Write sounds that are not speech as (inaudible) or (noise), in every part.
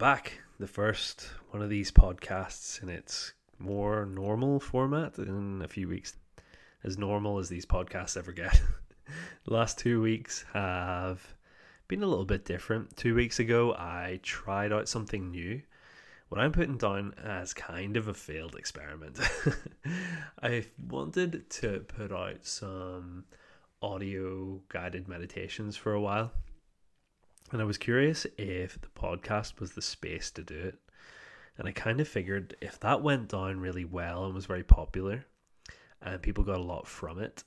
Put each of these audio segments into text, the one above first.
back. The first one of these podcasts in its more normal format in a few weeks. As normal as these podcasts ever get. (laughs) the last two weeks have been a little bit different. Two weeks ago, I tried out something new. What I'm putting down as kind of a failed experiment. (laughs) I wanted to put out some audio guided meditations for a while and I was curious if the podcast was the space to do it. And I kind of figured if that went down really well and was very popular and people got a lot from it,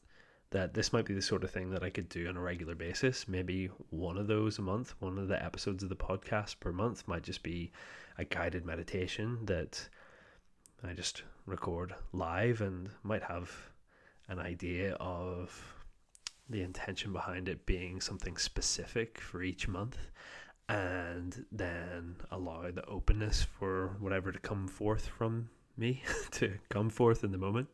that this might be the sort of thing that I could do on a regular basis. Maybe one of those a month, one of the episodes of the podcast per month might just be a guided meditation that I just record live and might have an idea of the intention behind it being something specific for each month and then allow the openness for whatever to come forth from me (laughs) to come forth in the moment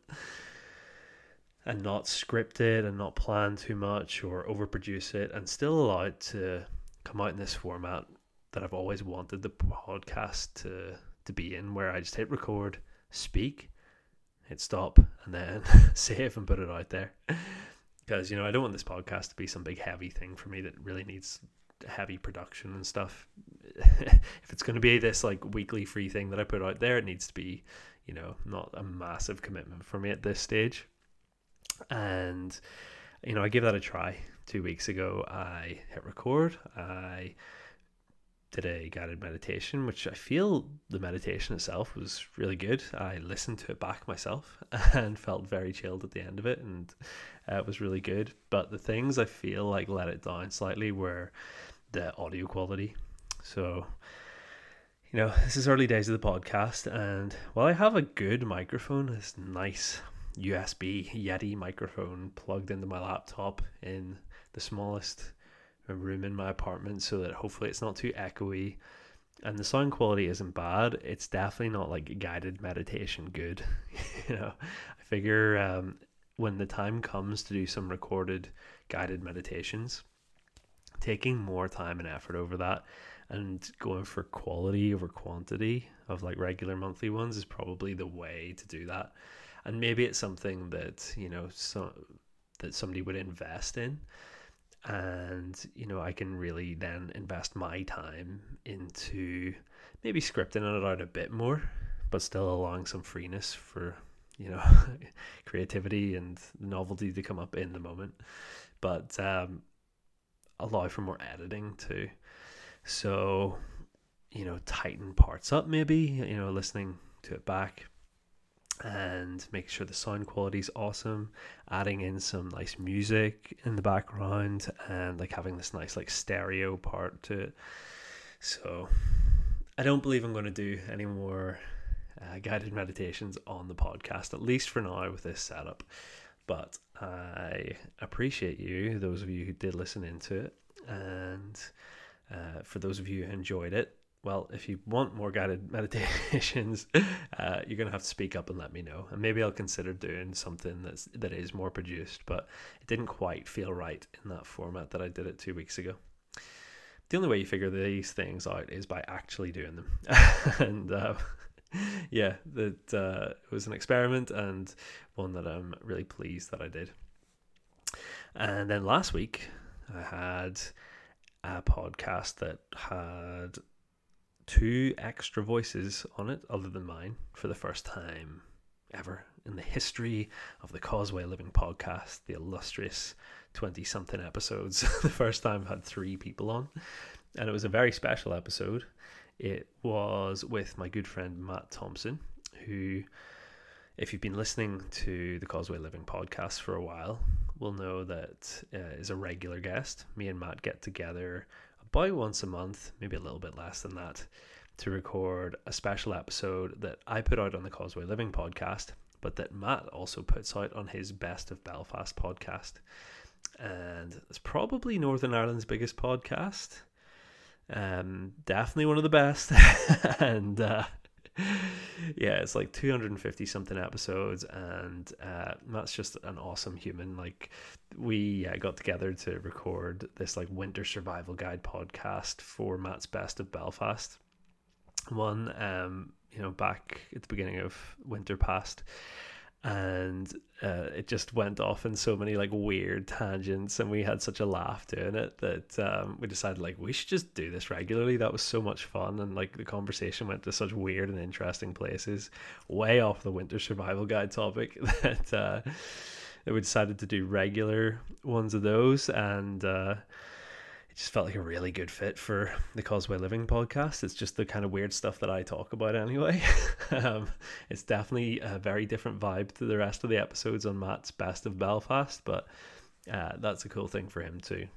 and not script it and not plan too much or overproduce it and still allow it to come out in this format that I've always wanted the podcast to to be in where I just hit record, speak, hit stop and then (laughs) save and put it out there because you know I don't want this podcast to be some big heavy thing for me that really needs heavy production and stuff. (laughs) if it's going to be this like weekly free thing that I put out there, it needs to be you know not a massive commitment for me at this stage. And you know I gave that a try two weeks ago. I hit record. I did a guided meditation, which I feel the meditation itself was really good. I listened to it back myself (laughs) and felt very chilled at the end of it, and uh, it was really good. But the things I feel like let it down slightly were the audio quality. So, you know, this is early days of the podcast, and while I have a good microphone, this nice USB Yeti microphone plugged into my laptop in the smallest a room in my apartment so that hopefully it's not too echoey. And the sound quality isn't bad. It's definitely not like guided meditation good (laughs) you know. I figure um, when the time comes to do some recorded guided meditations taking more time and effort over that and going for quality over quantity of like regular monthly ones is probably the way to do that. And maybe it's something that you know so that somebody would invest in and you know I can really then invest my time into maybe scripting it out a bit more, but still allowing some freeness for you know (laughs) creativity and novelty to come up in the moment, but um, allow for more editing too. So you know tighten parts up maybe you know listening to it back and make sure the sound quality is awesome adding in some nice music in the background and like having this nice like stereo part to it. So i don't believe i'm going to do any more uh, guided meditations on the podcast at least for now with this setup. But i appreciate you those of you who did listen into it and uh, for those of you who enjoyed it well, if you want more guided (laughs) meditations, uh, you're gonna have to speak up and let me know, and maybe I'll consider doing something that's that is more produced. But it didn't quite feel right in that format that I did it two weeks ago. The only way you figure these things out is by actually doing them, (laughs) and uh, (laughs) yeah, that uh, it was an experiment and one that I'm really pleased that I did. And then last week, I had a podcast that had two extra voices on it other than mine for the first time ever in the history of the Causeway Living podcast, the illustrious 20 something episodes. (laughs) the first time I've had three people on, and it was a very special episode. It was with my good friend Matt Thompson, who, if you've been listening to the Causeway Living podcast for a while, will know that uh, is a regular guest. Me and Matt get together about once a month, maybe a little bit less than that, to record a special episode that I put out on the Causeway Living podcast, but that Matt also puts out on his Best of Belfast podcast. And it's probably Northern Ireland's biggest podcast. Um, definitely one of the best. (laughs) and uh, yeah, it's like 250 something episodes, and uh, Matt's just an awesome human. Like, we got together to record this like winter survival guide podcast for Matt's Best of Belfast, one, um, you know, back at the beginning of winter past, and uh, it just went off in so many like weird tangents and we had such a laugh doing it that um, we decided like we should just do this regularly. That was so much fun and like the conversation went to such weird and interesting places way off the winter survival guide topic (laughs) that uh, we decided to do regular ones of those and uh, just felt like a really good fit for the Causeway Living podcast. It's just the kind of weird stuff that I talk about anyway. (laughs) um, it's definitely a very different vibe to the rest of the episodes on Matt's Best of Belfast, but uh, that's a cool thing for him too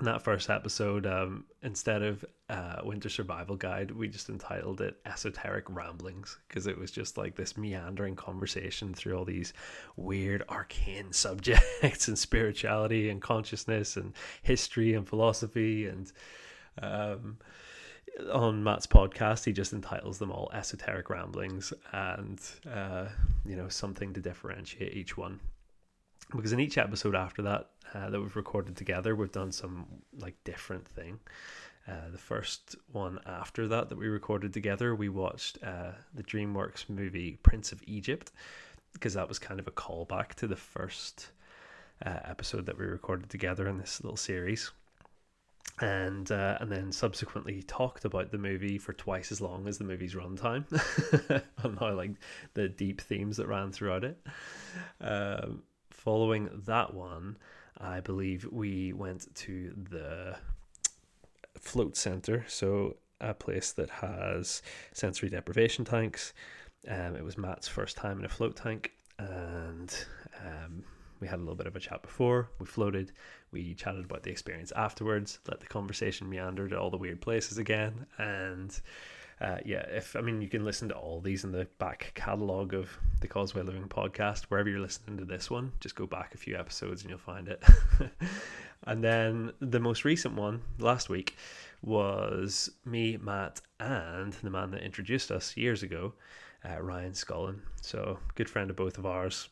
in that first episode, um, instead of uh, Winter Survival Guide, we just entitled it Esoteric Ramblings because it was just like this meandering conversation through all these weird, arcane (laughs) subjects and spirituality and consciousness and history and philosophy. And um, on Matt's podcast, he just entitles them all Esoteric Ramblings and, uh, you know, something to differentiate each one because in each episode after that uh, that we've recorded together, we've done some like different thing. Uh, the first one after that that we recorded together, we watched uh, the DreamWorks movie Prince of Egypt because that was kind of a callback to the first uh, episode that we recorded together in this little series. And uh, and then subsequently talked about the movie for twice as long as the movie's runtime, (laughs) on how like the deep themes that ran throughout it. Um, following that one, I believe we went to the float center. So a place that has sensory deprivation tanks. Um, it was Matt's first time in a float tank, and um, we had a little bit of a chat before. We floated. We chatted about the experience afterwards. Let the conversation meander to all the weird places again, and uh, yeah, if I mean, you can listen to all these in the back catalogue of the Causeway Living podcast, wherever you're listening to this one, just go back a few episodes and you'll find it. (laughs) and then the most recent one last week was me, Matt, and the man that introduced us years ago, uh, Ryan Scullin. So, good friend of both of ours.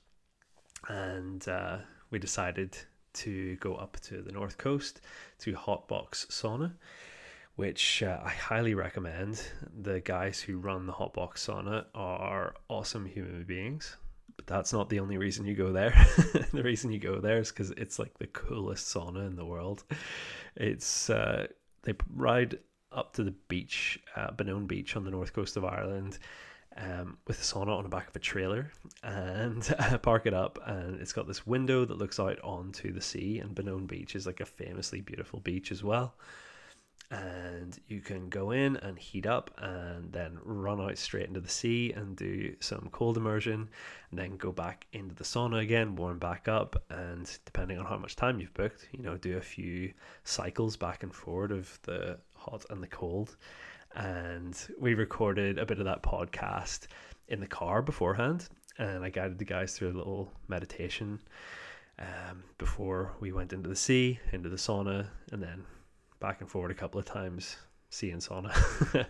And uh, we decided to go up to the north coast to Hotbox Sauna which uh, I highly recommend. The guys who run the Hotbox Sauna are awesome human beings, but that's not the only reason you go there. (laughs) the reason you go there is because it's like the coolest sauna in the world. It's uh, they ride up to the beach, uh, Benone Beach on the north coast of Ireland. Um, with a sauna on the back of a trailer and (laughs) park it up and it's got this window that looks out onto the sea and Benone Beach is like a famously beautiful beach as well and you can go in and heat up and then run out straight into the sea and do some cold immersion and then go back into the sauna again warm back up and depending on how much time you've booked you know do a few cycles back and forward of the hot and the cold. And we recorded a bit of that podcast in the car beforehand and i guided the guys through a little meditation um, before we went into the sea into the sauna and then back and forward a couple of times, seeing sauna,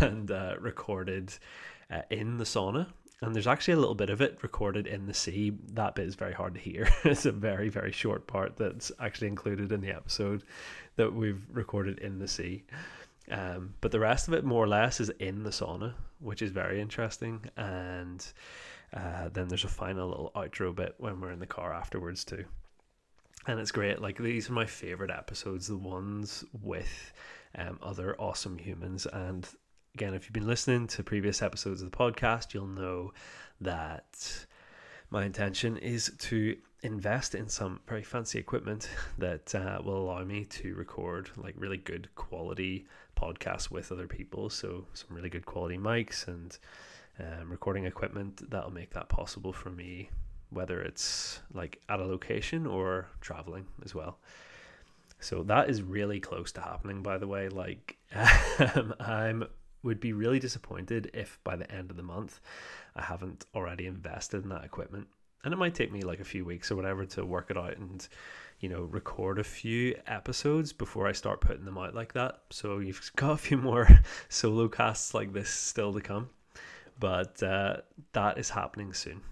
(laughs) and uh, recorded uh, in the sauna. And there's actually a little bit of it recorded in the sea. That bit is very hard to hear. (laughs) it's a very, very short part that's actually included in the episode that we've recorded in the sea. Um, but the rest of it, more or less, is in the sauna, which is very interesting. And uh, then there's a final little outro bit when we're in the car afterwards, too and it's great. Like these are my favorite episodes, the ones with um, other awesome humans. And again, if you've been listening to previous episodes of the podcast, you'll know that my intention is to invest in some very fancy equipment (laughs) that uh, will allow me to record like really good quality podcasts with other people. So some really good quality mics and um, recording equipment that'll make that possible for me whether it's like at a location or traveling as well. So that is really close to happening, by the way. Like, (laughs) I'm would be really disappointed if by the end of the month I haven't already invested in that equipment. And it might take me like a few weeks or whatever to work it out and, you know, record a few episodes before I start putting them out like that. So you've (laughs) got a few more solo casts like this still to come. But uh, that is happening soon.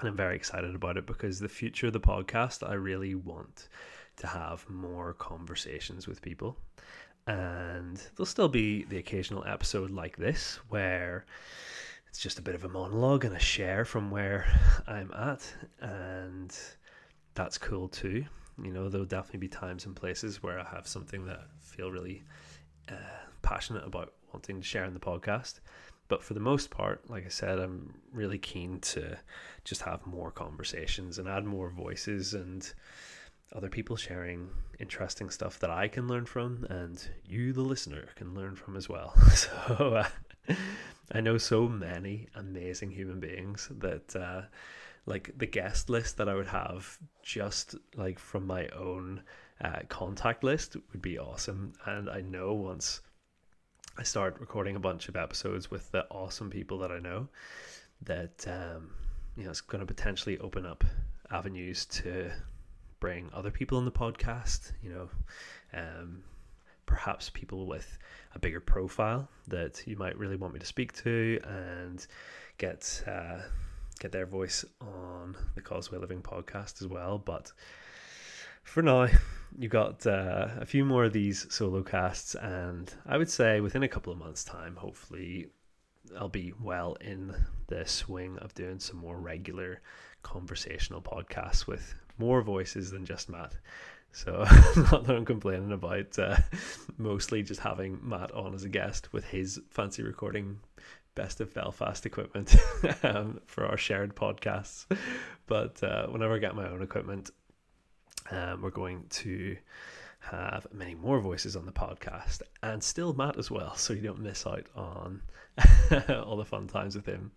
And I'm very excited about it because the future of the podcast, I really want to have more conversations with people. and there'll still be the occasional episode like this where it's just a bit of a monologue and a share from where I'm at, and that's cool too. You know, there'll definitely be times and places where I have something that I feel really uh, passionate about wanting to share in the podcast. But for the most part, like I said, I'm really keen to just have more conversations and add more voices and other people sharing interesting stuff that I can learn from and you, the listener, can learn from as well. (laughs) So uh, I know so many amazing human beings that, uh, like, the guest list that I would have just like from my own uh, contact list would be awesome. And I know once I start recording a bunch of episodes with the awesome people that I know, that um, you know it's going to potentially open up avenues to bring other people on the podcast. You know, um, perhaps people with a bigger profile that you might really want me to speak to and get uh, get their voice on the Causeway Living podcast as well. But for now, (laughs) you've got uh, a few more of these solo casts, and I would say within a couple of months' time, hopefully, I'll be well in the swing of doing some more regular conversational podcasts with more voices than just Matt. So, (laughs) not that I'm complaining about uh, (laughs) mostly just having Matt on as a guest with his fancy recording best of Belfast equipment um, for our shared podcasts. But uh, whenever I get my own equipment, um, we're going to have many more voices on the podcast and still Matt as well, so you don't miss out on (laughs) all the fun times with him.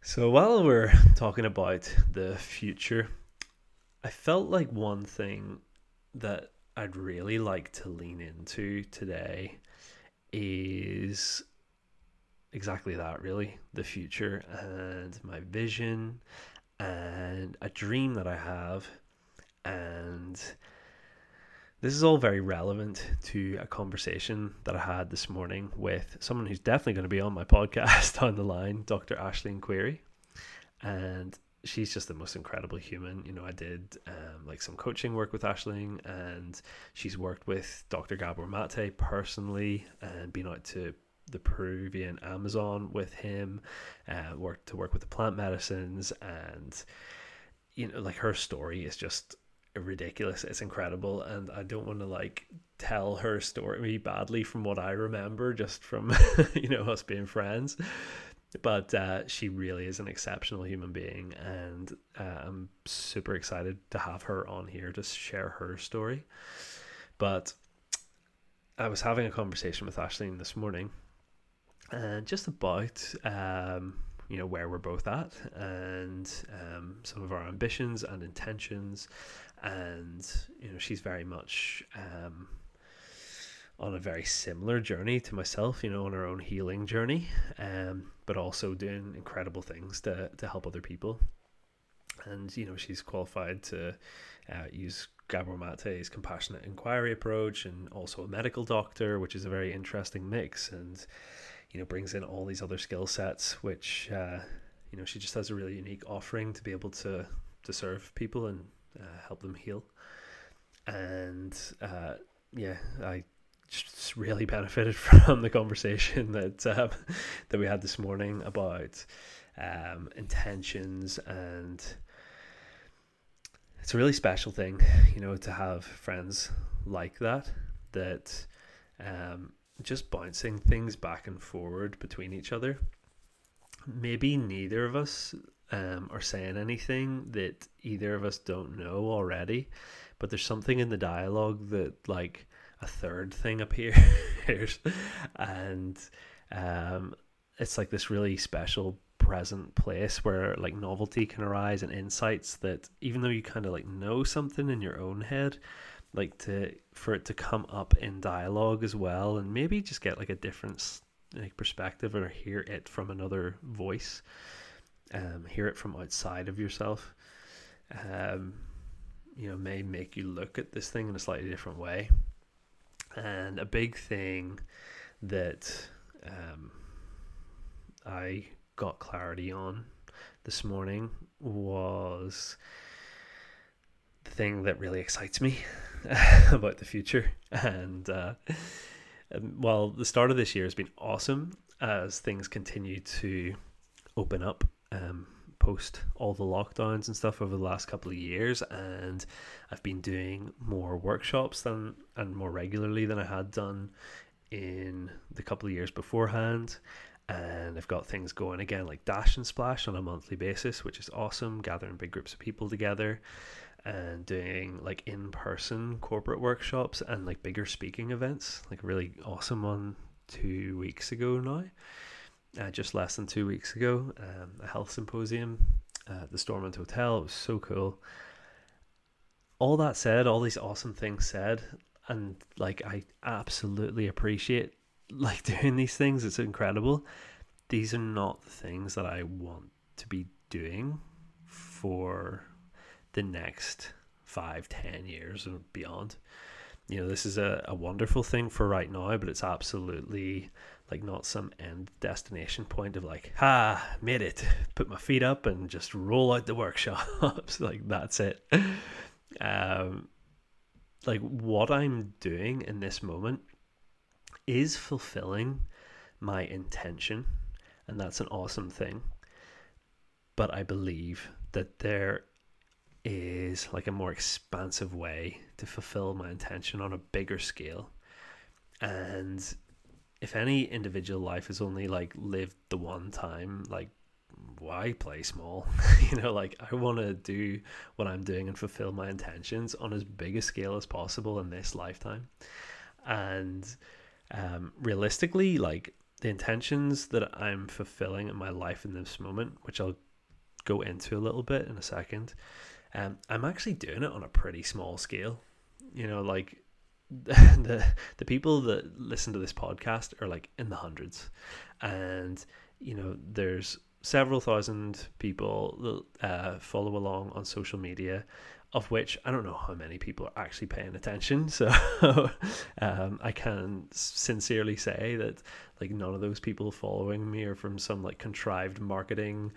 So while we're talking about the future, I felt like one thing that I'd really like to lean into today is exactly that really the future and my vision and a dream that I have and this is all very relevant to a conversation that I had this morning with someone who's definitely going to be on my (laughs) podcast on the line, Dr. Ashley Query. And she's just the most incredible human. You know, I did um, like some coaching work with Ashleen, and she's worked with Dr. Gabor Mate personally and been out to the Peruvian Amazon with him, uh, worked to work with the plant medicines, and you know, like her story is just ridiculous. It's incredible, and I don't want to like tell her story badly from what I remember, just from (laughs) you know us being friends. But uh, she really is an exceptional human being, and uh, I'm super excited to have her on here to share her story. But I was having a conversation with Ashleen this morning, and just about um, you know where we're both at and um, some of our ambitions and intentions and you know she's very much um, on a very similar journey to myself you know on her own healing journey um, but also doing incredible things to, to help other people. And you know she's qualified to uh, use Gabor Mate's compassionate inquiry approach and also a medical doctor which is a very interesting mix and you know brings in all these other skill sets which uh, you know she just has a really unique offering to be able to to serve people and uh, help them heal. And uh, yeah, I just really benefited (laughs) from the conversation (laughs) that um, that we had this morning about um, intentions and it's a really special thing, you know, to have friends like that that um, just bouncing things back and forward between each other. Maybe neither of us um, or saying anything that either of us don't know already, but there's something in the dialogue that like a third thing (laughs) appears, and um, it's like this really special present place where like novelty can arise and insights that even though you kind of like know something in your own head like to for it to come up in dialogue as well and maybe just get like a different like perspective or hear it from another voice um, hear it from outside of yourself, um, you know, may make you look at this thing in a slightly different way. And a big thing that um, I got clarity on this morning was the thing that really excites me (laughs) about the future. And uh, um, while the start of this year has been awesome as things continue to open up um, post all the lockdowns and stuff over the last couple of years, and I've been doing more workshops than and more regularly than I had done in the couple of years beforehand. And I've got things going again like Dash and Splash on a monthly basis, which is awesome, gathering big groups of people together and doing like in person corporate workshops and like bigger speaking events. Like really awesome one two weeks ago now, uh, just less than two weeks ago, um, a health symposium at the Stormont Hotel. It was so cool. All that said, all these awesome things said, and like I absolutely appreciate like (laughs) doing these things. It's incredible. These are not the things that I want to be doing for the next five, ten years and beyond. You know, this is a, a wonderful thing for right now, but it's absolutely like not some end destination point of like, ah, made it, put my feet up and just roll out the workshops. (laughs) like that's it. Um, like what I'm doing in this moment is fulfilling my intention, and that's an awesome thing. But I believe that there is like a more expansive way to fulfill my intention on a bigger scale. And if any individual life is only like lived the one time, like why play small? (laughs) you know, like I want to do what I'm doing and fulfill my intentions on as big a scale as possible in this lifetime. And um, realistically, like the intentions that I'm fulfilling in my life in this moment, which I'll go into a little bit in a second, um, I'm actually doing it on a pretty small scale. You know, like (laughs) the the people that listen to this podcast are like in the hundreds, and you know there's several thousand people that uh, follow along on social media, of which I don't know how many people are actually paying attention. (laughs) So um, I can sincerely say that like none of those people following me are from some like contrived marketing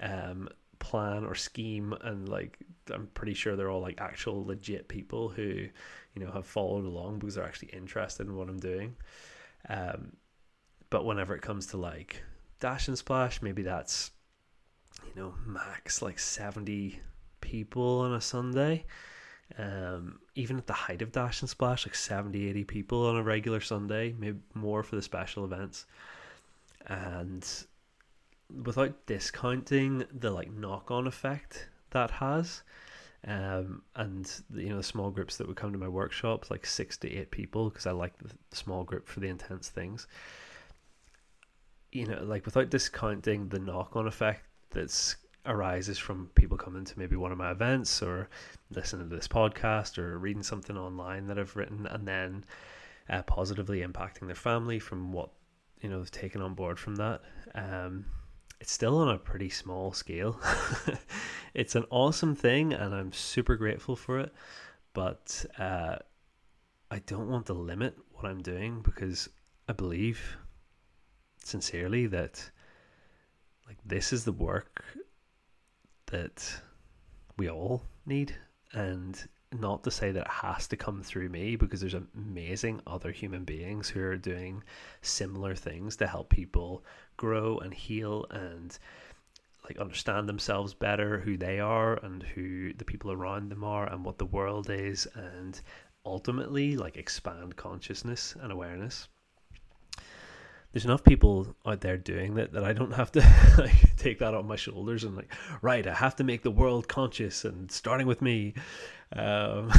um, plan or scheme and like I'm pretty sure they're all like actual legit people who you know have followed along because they're actually interested in what I'm doing. Um but whenever it comes to like dash and splash maybe that's you know max like 70 people on a Sunday. Um even at the height of dash and splash like 70 80 people on a regular Sunday maybe more for the special events. And without discounting the like knock on effect that has. Um, and you know the small groups that would come to my workshops, like six to eight people, because I like the small group for the intense things. You know, like without discounting the knock on effect that's arises from people coming to maybe one of my events or listening to this podcast or reading something online that I've written, and then uh, positively impacting their family from what you know they've taken on board from that. Um, it's still on a pretty small scale. (laughs) it's an awesome thing, and I'm super grateful for it. But uh, I don't want to limit what I'm doing because I believe sincerely that like this is the work that we all need and not to say that it has to come through me because there's amazing other human beings who are doing similar things to help people grow and heal and like understand themselves better who they are and who the people around them are and what the world is and ultimately like expand consciousness and awareness there's enough people out there doing that that I don't have to (laughs) like take that on my shoulders and like right I have to make the world conscious and starting with me. Um,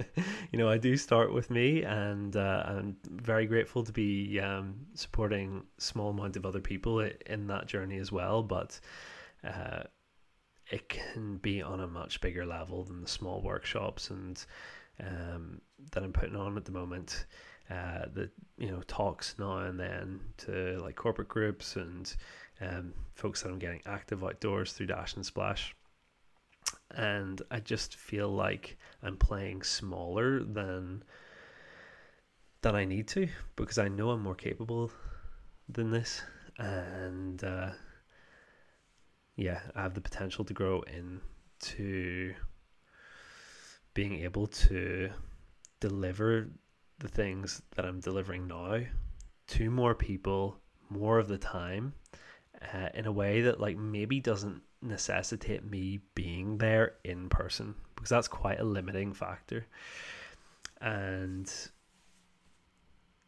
(laughs) you know I do start with me and uh, I'm very grateful to be um, supporting small amount of other people in that journey as well but uh, it can be on a much bigger level than the small workshops and um, that I'm putting on at the moment uh, the you know talks now and then to like corporate groups and um, folks that I'm getting active outdoors through Dash and Splash. And I just feel like I'm playing smaller than than I need to because I know I'm more capable than this, and uh, yeah, I have the potential to grow into being able to deliver the things that I'm delivering now to more people more of the time uh, in a way that like maybe doesn't necessitate me being there in person because that's quite a limiting factor. And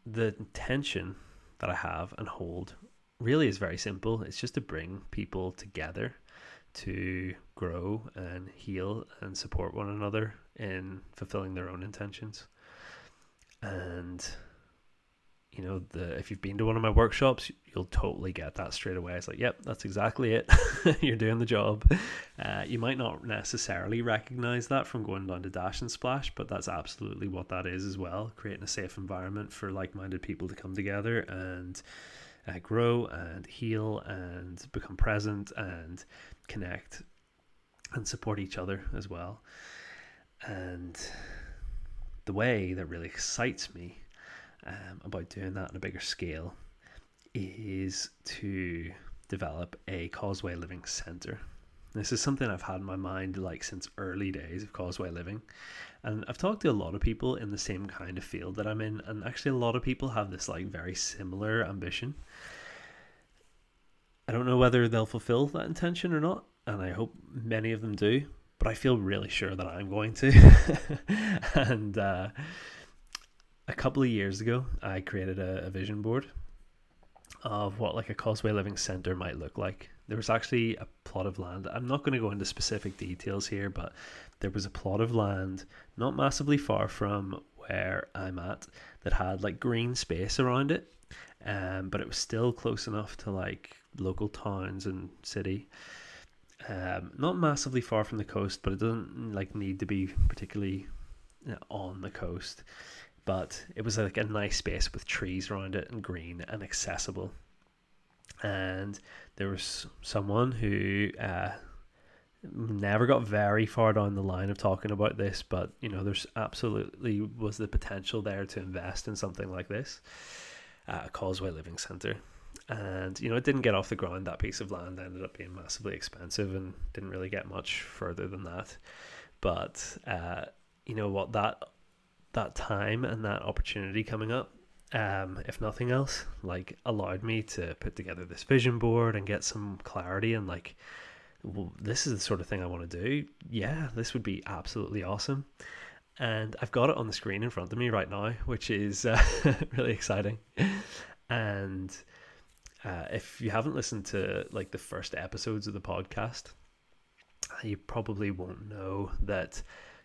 the intention that I have and hold really is very simple. It's just to bring people together to grow and heal and support one another in fulfilling their own intentions and you know the if you've been to one of my workshops you'll totally get that straight away. It's like yep that's exactly it. (laughs) You're doing the job. Uh, you might not necessarily recognize that from going down to dash and splash but that's absolutely what that is as well. Creating a safe environment for like-minded people to come together and uh, grow and heal and become present and connect and support each other as well. And the way that really excites me um, about doing that on a bigger scale is to develop a Causeway Living Centre. This is something I've had in my mind like since early days of Causeway Living. And I've talked to a lot of people in the same kind of field that I'm in, and actually a lot of people have this like very similar ambition. I don't know whether they'll fulfill that intention or not, and I hope many of them do, but I feel really sure that I'm going to. (laughs) and uh, a couple of years ago, I created a, a vision board of what like a Causeway Living Centre might look like. There was actually a plot of land. I'm not going to go into specific details here, but there was a plot of land not massively far from where I'm at that had like green space around it, um, but it was still close enough to like local towns and city. Um, not massively far from the coast, but it doesn't like need to be particularly on the coast but it was like a nice space with trees around it and green and accessible. And there was someone who uh, never got very far down the line of talking about this, but you know, there's absolutely was the potential there to invest in something like this, uh, Causeway Living Centre. And you know, it didn't get off the ground. That piece of land ended up being massively expensive and didn't really get much further than that. But uh, you know what that that time and that opportunity coming up um, if nothing else, like allowed me to put together this vision board and get some clarity and like, well, this is the sort of thing I want to do. Yeah, this would be absolutely awesome. And I've got it on the screen in front of me right now, which is uh, (laughs) really exciting. And uh, if you haven't listened to like the first episodes of the podcast, you probably won't know that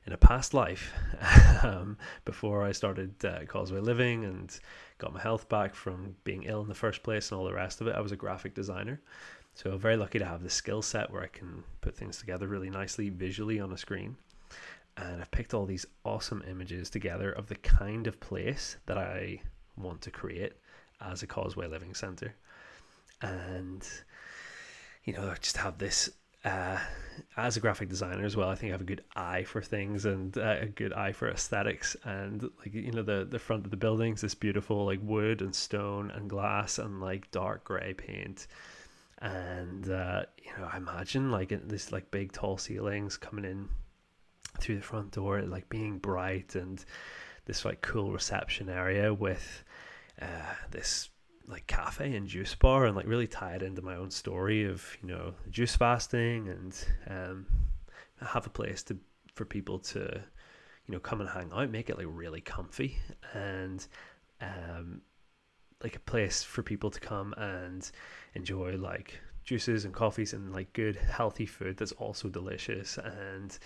in a past life, (laughs) um, before I started uh, Causeway Living and got my health back from being ill in the first place and all the rest of it, I was a graphic designer. So I'm very lucky to have the skill set where I can put things together really nicely visually on a screen. And I've picked all these awesome images together of the kind of place that I want to create as a Causeway Living Centre. And, you know, just have this uh, as a graphic designer as well, I think I have a good eye for things and uh, a good eye for aesthetics. And like you know, the the front of the buildings is beautiful, like wood and stone and glass and like dark gray paint. And uh, you know, I imagine like this like big tall ceilings coming in through the front door, like being bright and this like cool reception area with uh, this like cafe and juice bar and like really tie it into my own story of you know juice fasting and um, have a place to for people to you know come and hang out make it like really comfy and um, like a place for people to come and enjoy like juices and coffees and like good healthy food that's also delicious and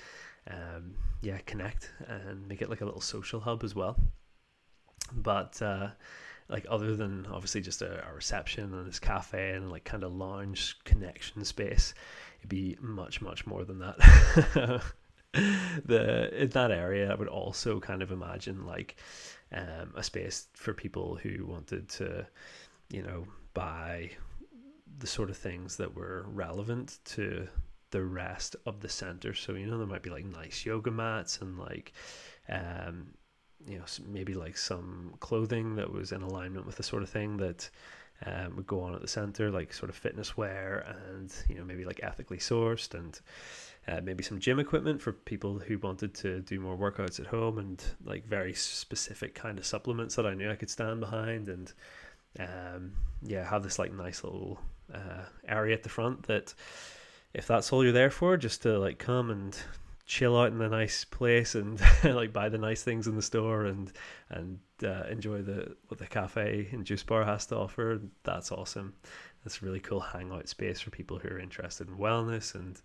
um, yeah connect and make it like a little social hub as well. But uh, like other than obviously just a, a reception and this cafe and like kind of lounge connection space, it'd be much much more than that. (laughs) the in that area, I would also kind of imagine like um, a space for people who wanted to, you know, buy the sort of things that were relevant to the rest of the center. So you know, there might be like nice yoga mats and like um, you know maybe like some clothing that was in alignment with the sort of thing that um, would go on at the center, like sort of fitness wear and you know maybe like ethically sourced and uh, maybe some gym equipment for people who wanted to do more workouts at home and like very specific kind of supplements that I knew I could stand behind and um, yeah have this like nice little uh, area at the front that if that's all you're there for just to like come and chill out in a nice place and (laughs) like buy the nice things in the store and and uh, enjoy the what the cafe and juice bar has to offer. That's awesome. That's a really cool hangout space for people who are interested in wellness and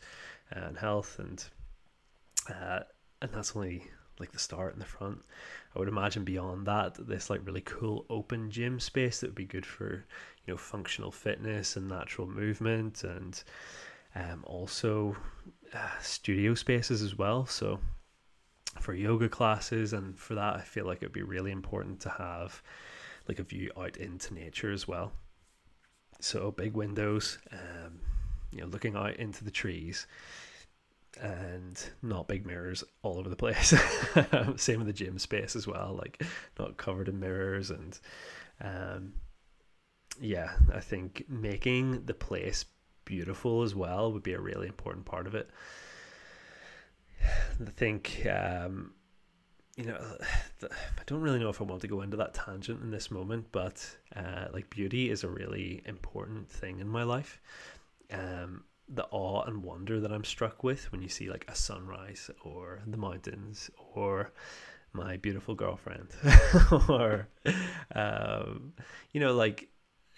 and health and uh, and that's only like the start in the front. I would imagine beyond that this like really cool open gym space that would be good for you know functional fitness and natural movement and um, also uh, studio spaces as well. So for yoga classes and for that, I feel like it'd be really important to have like a view out into nature as well. So big windows, um, you know, looking out into the trees and not big mirrors all over the place. (laughs) Same in the gym space as well, like not covered in mirrors and um, yeah, I think making the place beautiful as well would be a really important part of it. I think, um, you know, I don't really know if I want to go into that tangent in this moment, but uh, like beauty is a really important thing in my life. Um, the awe and wonder that I'm struck with when you see like a sunrise or the mountains or my beautiful girlfriend (laughs) or um, you know like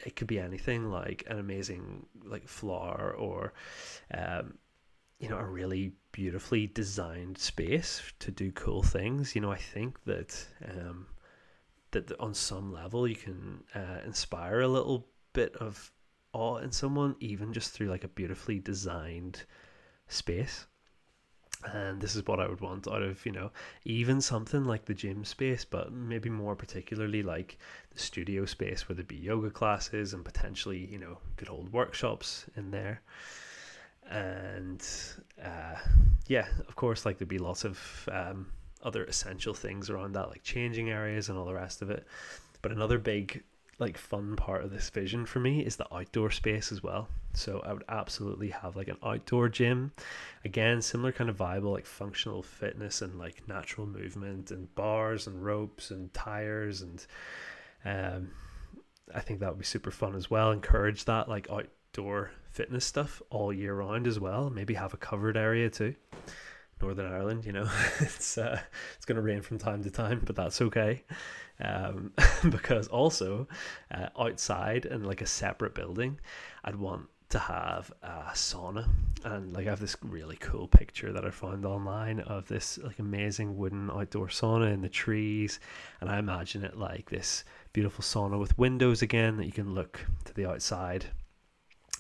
it could be anything like an amazing like flower or um, you know a really beautifully designed space to do cool things. You know i think that um, that on some level you can uh, inspire a little bit of awe in someone even just through like a beautifully designed space and this is what I would want out of you know even something like the gym space, but maybe more particularly like the studio space where there'd be yoga classes and potentially you know good old workshops in there. And uh, yeah, of course, like there'd be lots of um, other essential things around that, like changing areas and all the rest of it. But another big like fun part of this vision for me is the outdoor space as well. So I would absolutely have like an outdoor gym. Again, similar kind of vibe, like functional fitness and like natural movement and bars and ropes and tires and um I think that would be super fun as well. Encourage that like outdoor fitness stuff all year round as well. Maybe have a covered area too. Northern Ireland, you know, (laughs) it's uh, it's going to rain from time to time, but that's okay. Um, (laughs) because also uh, outside in like a separate building, I'd want to have a sauna. And like I have this really cool picture that I found online of this like amazing wooden outdoor sauna in the trees. And I imagine it like this beautiful sauna with windows again that you can look to the outside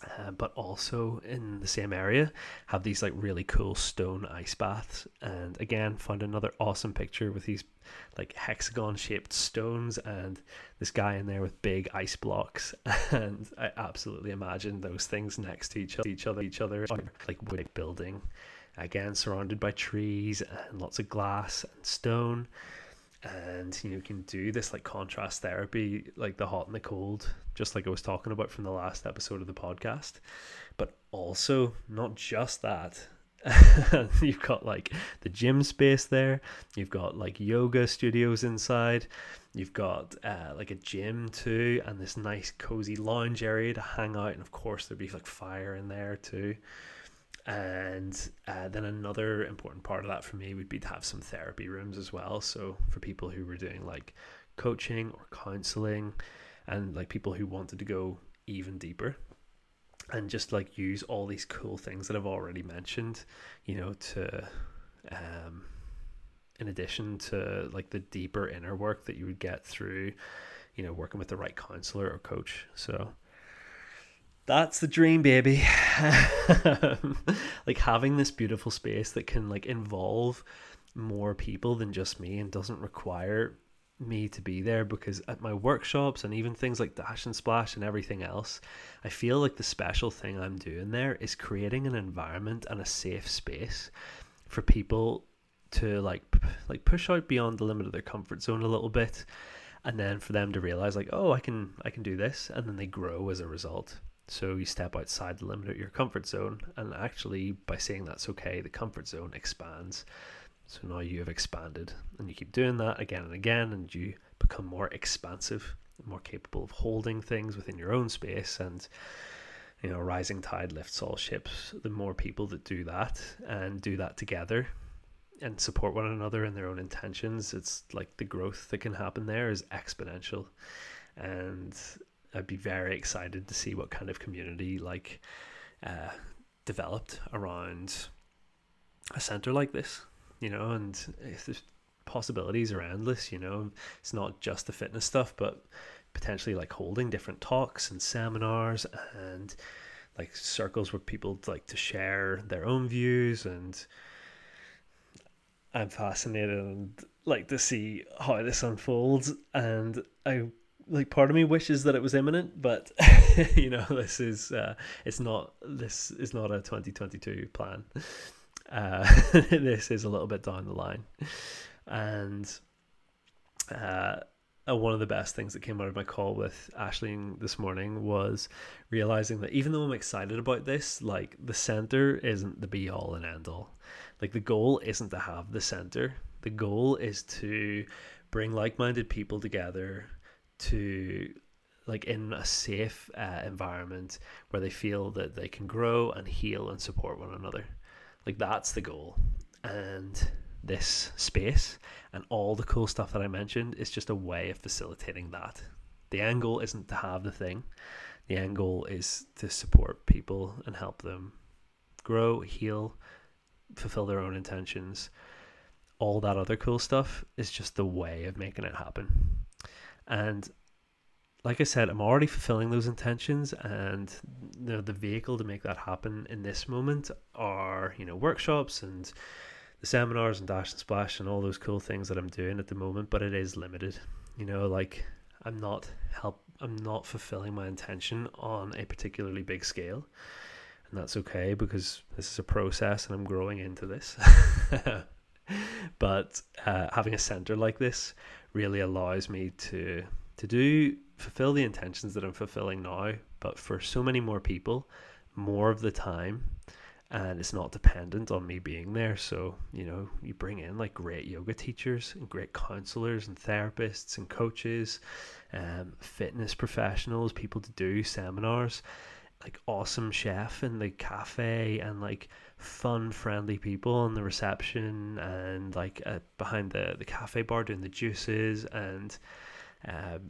uh, but also in the same area have these like really cool stone ice baths. And again found another awesome picture with these like hexagon shaped stones and this guy in there with big ice blocks. (laughs) And i absolutely imagine those things next to each other each other each other like wood building. Again surrounded by trees and lots of glass and stone. And you know you can do this like contrast therapy like the hot and the cold just like i was talking about from the last episode of the podcast. But also not just that (laughs) you've got like the gym space there. You've got like yoga studios inside. You've got uh, like a gym too and this nice cozy lounge area to hang out and of course there'd be like fire in there too. And uh, then another important part of that for me would be to have some therapy rooms as well. So for people who were doing like coaching or counseling, and like people who wanted to go even deeper, and just like use all these cool things that I've already mentioned, you know, to um, in addition to like the deeper inner work that you would get through, you know, working with the right counselor or coach. So that's the dream baby (laughs) like having this beautiful space that can like involve more people than just me and doesn't require me to be there because at my workshops and even things like dash and splash and everything else i feel like the special thing i'm doing there is creating an environment and a safe space for people to like like push out beyond the limit of their comfort zone a little bit and then for them to realize like oh i can i can do this and then they grow as a result. So you step outside the limit of your comfort zone and actually by saying that's okay the comfort zone expands so now you have expanded and you keep doing that again and again and you become more expansive more capable of holding things within your own space and you know rising tide lifts all ships the more people that do that and do that together and support one another in their own intentions, it's like the growth that can happen there is exponential. And I'd be very excited to see what kind of community like uh, developed around a center like this, you know, and the possibilities are endless, you know, it's not just the fitness stuff, but potentially like holding different talks and seminars and like circles where people like to share their own views and I'm fascinated and like to see how this unfolds. And I like part of me wishes that it was imminent, but (laughs) you know, this is uh, it's not. This is not a 2022 plan. Uh, (laughs) this is a little bit down the line, and uh, uh, one of the best things that came out of my call with Ashling this morning was realizing that even though I'm excited about this, like the center isn't the be all and end all. Like the goal isn't to have the center. The goal is to bring like-minded people together to like in a safe uh, environment where they feel that they can grow and heal and support one another. Like that's the goal. And this space and all the cool stuff that I mentioned is just a way of facilitating that. The end goal isn't to have the thing. The end goal is to support people and help them grow, heal, fulfill their own intentions. All that other cool stuff is just the way of making it happen. And like I said, I'm already fulfilling those intentions, and you know, the vehicle to make that happen in this moment are you know workshops and the seminars and dash and splash and all those cool things that I'm doing at the moment. But it is limited, you know. Like I'm not help, I'm not fulfilling my intention on a particularly big scale and that's okay because this is a process and I'm growing into this. (laughs) but uh, having a center like this really allows me to to do fulfill the intentions that I'm fulfilling now, but for so many more people, more of the time. And it's not dependent on me being there. So, you know, you bring in like great yoga teachers and great counselors and therapists and coaches, um, fitness professionals, people to do seminars like awesome chef in the cafe and like fun friendly people in the reception and like uh, behind the the cafe bar doing the juices and um,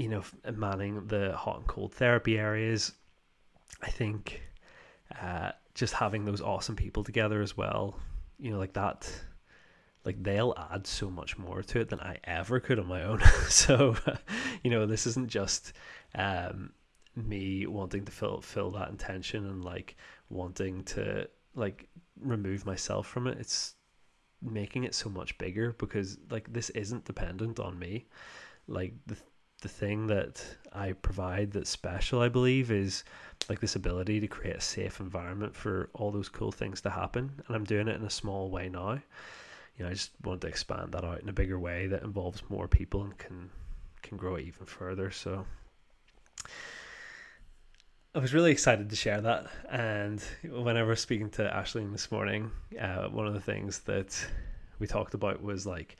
you know manning the hot and cold therapy areas. I think uh, just having those awesome people together as well you know like that like they'll add so much more to it than i ever could on my own. (laughs) So you know this isn't just um me wanting to fill fill that intention and like wanting to like remove myself from it. It's making it so much bigger because like this isn't dependent on me. Like the the thing that I provide that's special I believe is like this ability to create a safe environment for all those cool things to happen and I'm doing it in a small way now you know I just want to expand that out in a bigger way that involves more people and can can grow it even further so I was really excited to share that. And whenever I was speaking to Ashling this morning, uh, one of the things that we talked about was like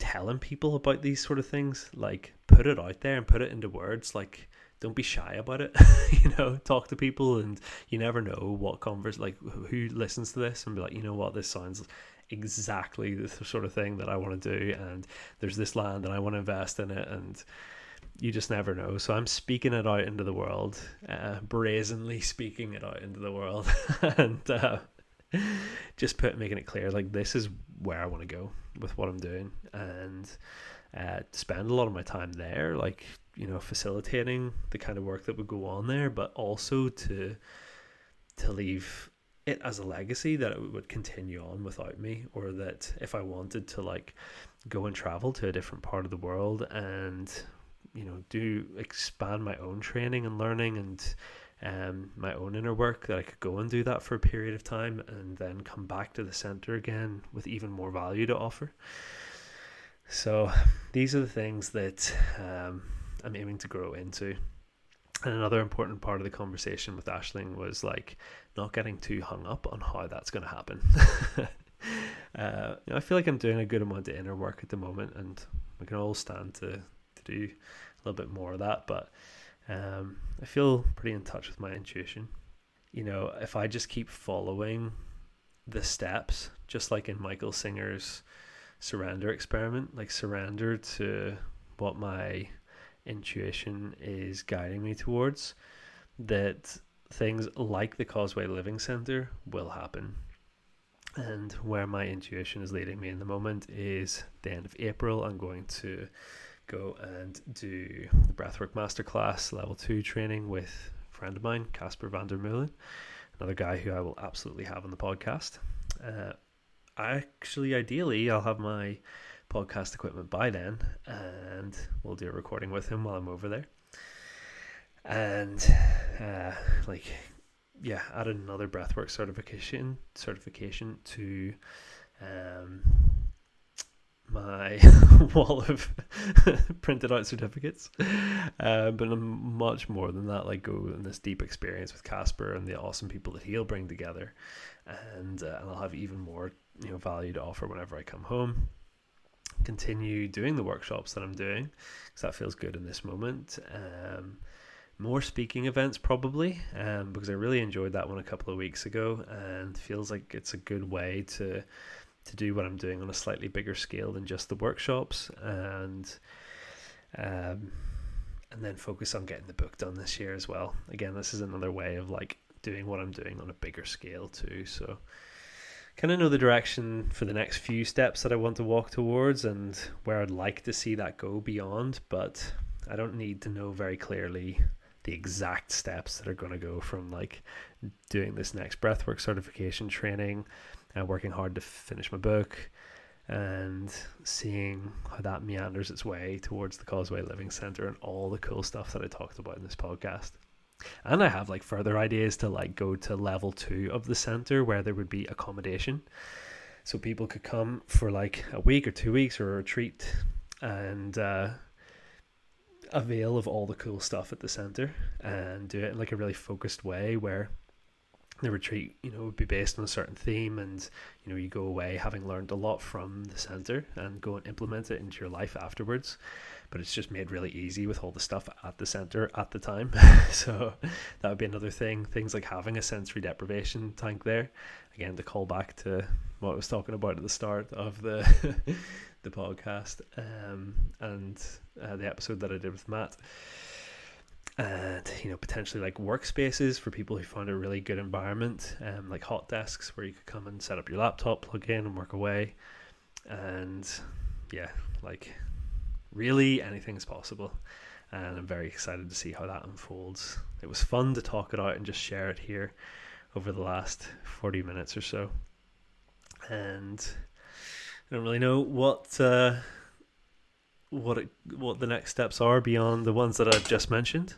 telling people about these sort of things. Like put it out there and put it into words. Like don't be shy about it. (laughs) you know, talk to people, and you never know what converse like who listens to this and be like, you know what, this sounds exactly the sort of thing that I want to do, and there's this land and I want to invest in it, and you just never know. So I'm speaking it out into the world, uh, brazenly speaking it out into the world, (laughs) and uh, (laughs) just put making it clear like this is where I want to go with what I'm doing, and uh, spend a lot of my time there, like you know, facilitating the kind of work that would go on there, but also to to leave it as a legacy that it would continue on without me, or that if I wanted to like go and travel to a different part of the world and you know do expand my own training and learning and um, my own inner work that I could go and do that for a period of time and then come back to the center again with even more value to offer. So these are the things that um, I'm aiming to grow into. And another important part of the conversation with Ashling was like not getting too hung up on how that's going to happen. (laughs) uh, you know, I feel like I'm doing a good amount of inner work at the moment, and we can all stand to, to do a little bit more of that. But um, I feel pretty in touch with my intuition. You know, if I just keep following the steps, just like in Michael Singer's surrender experiment, like surrender to what my intuition is guiding me towards, that things like the Causeway Living Center will happen. And where my intuition is leading me in the moment is the end of April. I'm going to go and do the Breathwork Masterclass level two training with a friend of mine, Kasper van der Meulen, another guy who I will absolutely have on the podcast. Uh, actually, ideally, I'll have my podcast equipment by then, and we'll do a recording with him while I'm over there. And uh, like, yeah, add another breathwork certification certification to um, my (laughs) wall of (laughs) printed out certificates. Uh, but I'm much more than that. Like go in this deep experience with Kasper and the awesome people that he'll bring together, and uh, and I'll have even more you know value to offer whenever I come home continue doing the workshops that I'm doing because that feels good in this moment. Um, more speaking events probably um, because I really enjoyed that one a couple of weeks ago and feels like it's a good way to to do what I'm doing on a slightly bigger scale than just the workshops and um, and then focus on getting the book done this year as well. Again, this is another way of like doing what I'm doing on a bigger scale too. So kind of know the direction for the next few steps that I want to walk towards and where I'd like to see that go beyond, but I don't need to know very clearly the exact steps that are going to go from like doing this next breathwork certification training and working hard to finish my book and seeing how that meanders its way towards the Causeway Living Center and all the cool stuff that I talked about in this podcast. And I have like further ideas to like go to level two of the center where there would be accommodation. So people could come for like a week or two weeks or a retreat and uh, avail of all the cool stuff at the center and do it in like a really focused way where the retreat, you know, would be based on a certain theme, and you know, you go away having learned a lot from the center and go and implement it into your life afterwards but it's just made really easy with all the stuff at the center at the time. (laughs) so that would be another thing. Things like having a sensory deprivation tank there. Again, to call back to what I was talking about at the start of the (laughs) the podcast um, and uh, the episode that I did with Matt. And you know, potentially like workspaces for people who found a really good environment, um, like hot desks where you could come and set up your laptop, plug in, and work away. And yeah, like really anything's possible. And i'm very excited to see how that unfolds. It was fun to talk it out and just share it here over the last 40 minutes or so. And i don't really know what uh, what it, what the next steps are beyond the ones that i've just mentioned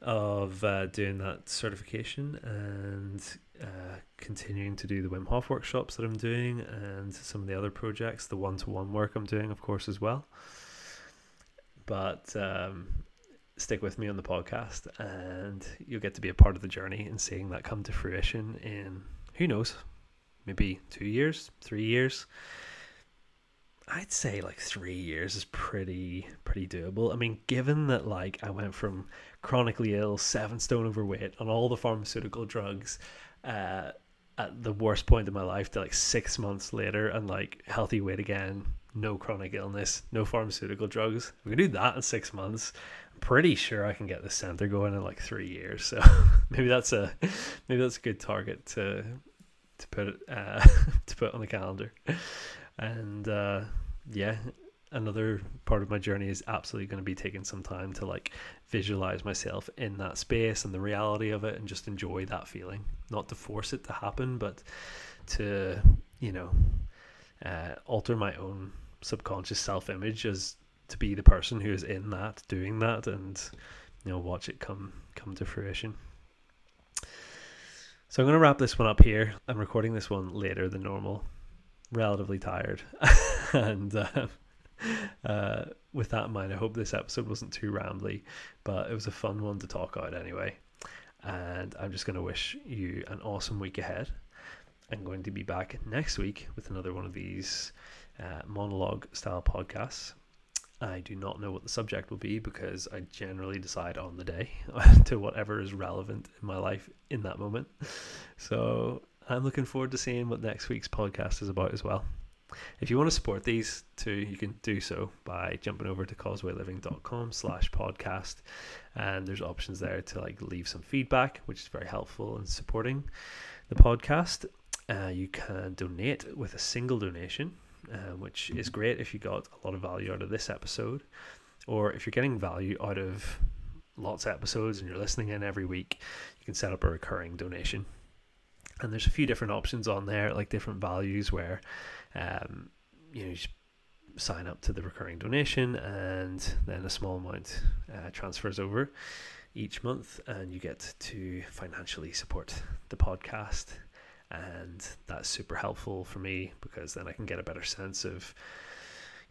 of uh, doing that certification and uh, continuing to do the Wim Hof workshops that I'm doing and some of the other projects, the one to one work I'm doing, of course, as well. But um, stick with me on the podcast and you'll get to be a part of the journey and seeing that come to fruition in who knows maybe two years three years i'd say like three years is pretty pretty doable i mean given that like i went from chronically ill seven stone overweight on all the pharmaceutical drugs uh, at the worst point in my life to like six months later and like healthy weight again no chronic illness, no pharmaceutical drugs. If we can do that in six months, I'm pretty sure I can get the center going in like three years. So (laughs) maybe that's a maybe that's a good target to to put uh, (laughs) to put on the calendar. And uh, yeah, another part of my journey is absolutely going to be taking some time to like visualize myself in that space and the reality of it and just enjoy that feeling not to force it to happen but to you know uh, alter my own subconscious self image as to be the person who is in that, doing that, and you know watch it come come to fruition. So I'm going to wrap this one up here. I'm recording this one later than normal. Relatively tired, (laughs) (laughs) and uh, uh, with that in mind, I hope this episode wasn't too rambly, but it was a fun one to talk out anyway. And I'm just going to wish you an awesome week ahead. I'm going to be back next week with another one of these uh, monologue style podcasts. I do not know what the subject will be because I generally decide on the day (laughs) to whatever is relevant in my life in that moment. So I'm looking forward to seeing what next week's podcast is about as well. If you want to support these too, you can do so by jumping over to causewayliving.com slash podcast. And there's options there to like leave some feedback, which is very helpful in supporting the podcast. Uh, you can donate with a single donation uh, which is great if you got a lot of value out of this episode, or if you're getting value out of lots of episodes and you're listening in every week, you can set up a recurring donation. And there's a few different options on there, like different values where um, you know sign up to the recurring donation, and then a small amount uh, transfers over each month, and you get to financially support the podcast. And that's super helpful for me because then I can get a better sense of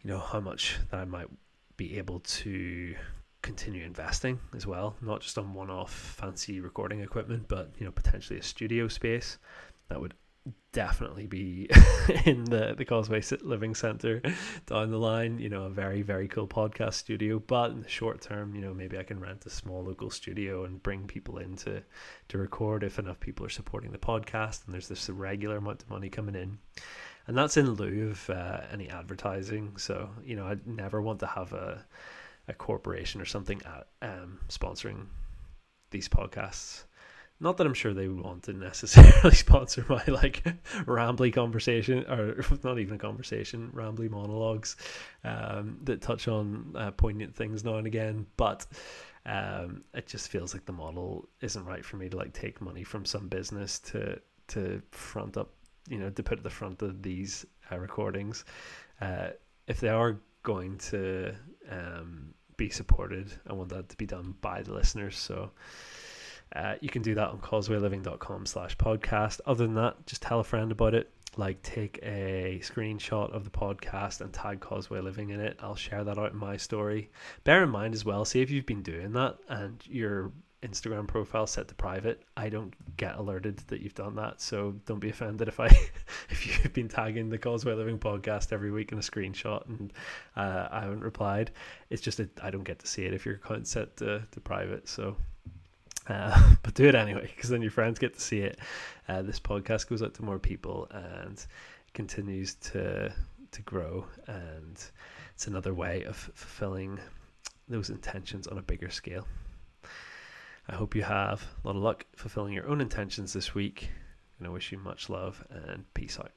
you know how much that I might be able to continue investing as well not just on one-off fancy recording equipment but you know potentially a studio space that would definitely be (laughs) in the the Causeway Living Center down the line. You know, a very very cool podcast studio. But in the short term, you know, maybe I can rent a small local studio and bring people in to to record if enough people are supporting the podcast and there's this regular amount of money coming in. And that's in lieu of uh, any advertising. So you know, I'd never want to have a a corporation or something at, um, sponsoring these podcasts not that I'm sure they would want to necessarily (laughs) sponsor my like rambly conversation, or (laughs) not even a conversation, rambly monologues um, that touch on uh, poignant things now and again. But um, it just feels like the model isn't right for me to like take money from some business to to front up, you know, to put at the front of these uh, recordings. Uh, if they are going to um, be supported, I want that to be done by the listeners. So. Uh, you can do that on causewayliving.com slash podcast. Other than that, just tell a friend about it. Like take a screenshot of the podcast and tag Causeway Living in it. I'll share that out in my story. Bear in mind as well, see if you've been doing that and your Instagram profile set to private. I don't get alerted that you've done that, so don't be offended if I (laughs) if you've been tagging the Causeway Living podcast every week in a screenshot and uh, I haven't replied. It's just I don't get to see it if your account's set to, to private. So uh, (laughs) but do it anyway, because then your friends get to see it. Uh, this podcast goes out to more people and continues to to grow, and it's another way of fulfilling those intentions on a bigger scale. I hope you have a lot of luck fulfilling your own intentions this week, and I wish you much love and peace out.